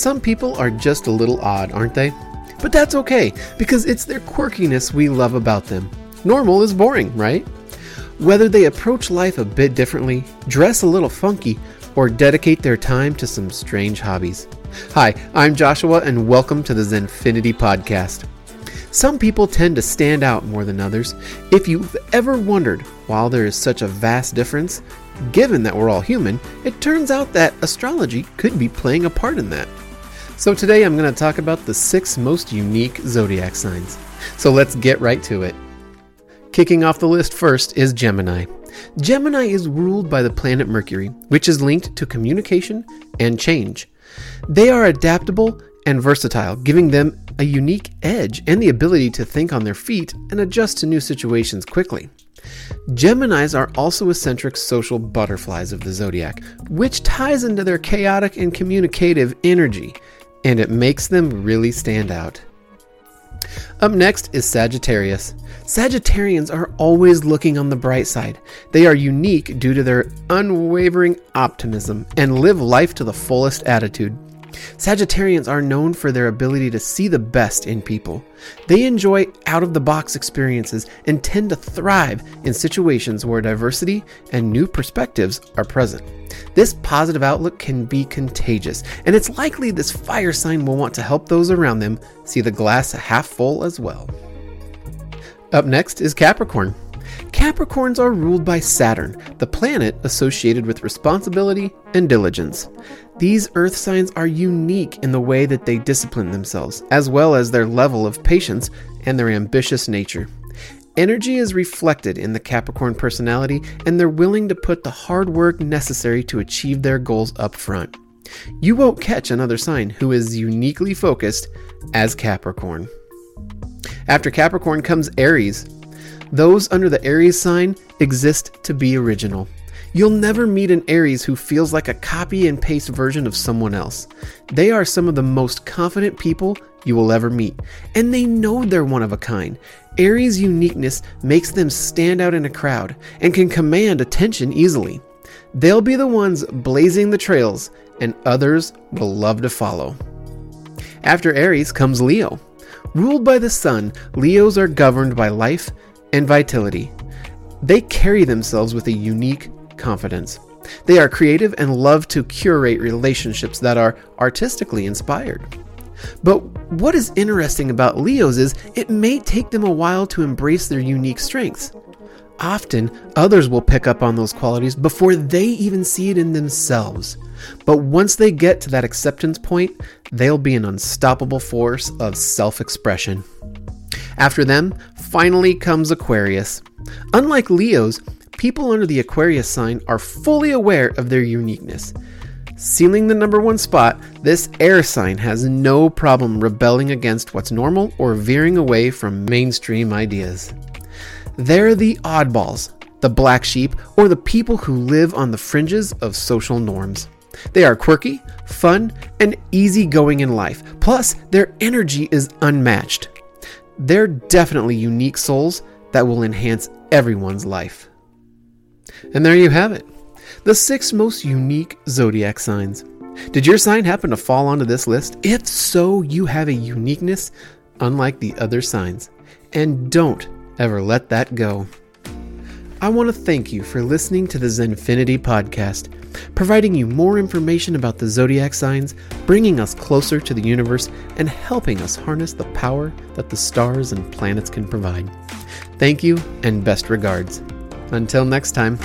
Some people are just a little odd, aren't they? But that's okay, because it's their quirkiness we love about them. Normal is boring, right? Whether they approach life a bit differently, dress a little funky, or dedicate their time to some strange hobbies. Hi, I'm Joshua, and welcome to the Zenfinity Podcast. Some people tend to stand out more than others. If you've ever wondered why there is such a vast difference, given that we're all human, it turns out that astrology could be playing a part in that. So today I'm going to talk about the six most unique zodiac signs. So let's get right to it. Kicking off the list first is Gemini. Gemini is ruled by the planet Mercury, which is linked to communication and change. They are adaptable and versatile, giving them a unique edge and the ability to think on their feet and adjust to new situations quickly. Geminis are also eccentric social butterflies of the zodiac, which ties into their chaotic and communicative energy, and it makes them really stand out. Up next is Sagittarius. Sagittarians are always looking on the bright side. They are unique due to their unwavering optimism and live life to the fullest attitude. Sagittarians are known for their ability to see the best in people. They enjoy out of the box experiences and tend to thrive in situations where diversity and new perspectives are present. This positive outlook can be contagious, and it's likely this fire sign will want to help those around them see the glass half full as well. Up next is Capricorn. Capricorns are ruled by Saturn, the planet associated with responsibility and diligence. These earth signs are unique in the way that they discipline themselves, as well as their level of patience and their ambitious nature. Energy is reflected in the Capricorn personality, and they're willing to put the hard work necessary to achieve their goals up front. You won't catch another sign who is uniquely focused as Capricorn. After Capricorn comes Aries, those under the Aries sign exist to be original. You'll never meet an Aries who feels like a copy and paste version of someone else. They are some of the most confident people you will ever meet, and they know they're one of a kind. Aries' uniqueness makes them stand out in a crowd and can command attention easily. They'll be the ones blazing the trails, and others will love to follow. After Aries comes Leo. Ruled by the sun, Leos are governed by life and vitality. They carry themselves with a unique confidence. They are creative and love to curate relationships that are artistically inspired. But what is interesting about Leos is it may take them a while to embrace their unique strengths. Often, others will pick up on those qualities before they even see it in themselves. But once they get to that acceptance point, they'll be an unstoppable force of self expression. After them, finally comes Aquarius. Unlike Leos, people under the Aquarius sign are fully aware of their uniqueness. Sealing the number one spot, this air sign has no problem rebelling against what's normal or veering away from mainstream ideas. They're the oddballs, the black sheep, or the people who live on the fringes of social norms. They are quirky, fun, and easygoing in life. Plus, their energy is unmatched. They're definitely unique souls that will enhance everyone's life. And there you have it the six most unique zodiac signs. Did your sign happen to fall onto this list? If so, you have a uniqueness unlike the other signs. And don't ever let that go. I want to thank you for listening to the Zenfinity podcast, providing you more information about the zodiac signs, bringing us closer to the universe, and helping us harness the power that the stars and planets can provide. Thank you and best regards. Until next time.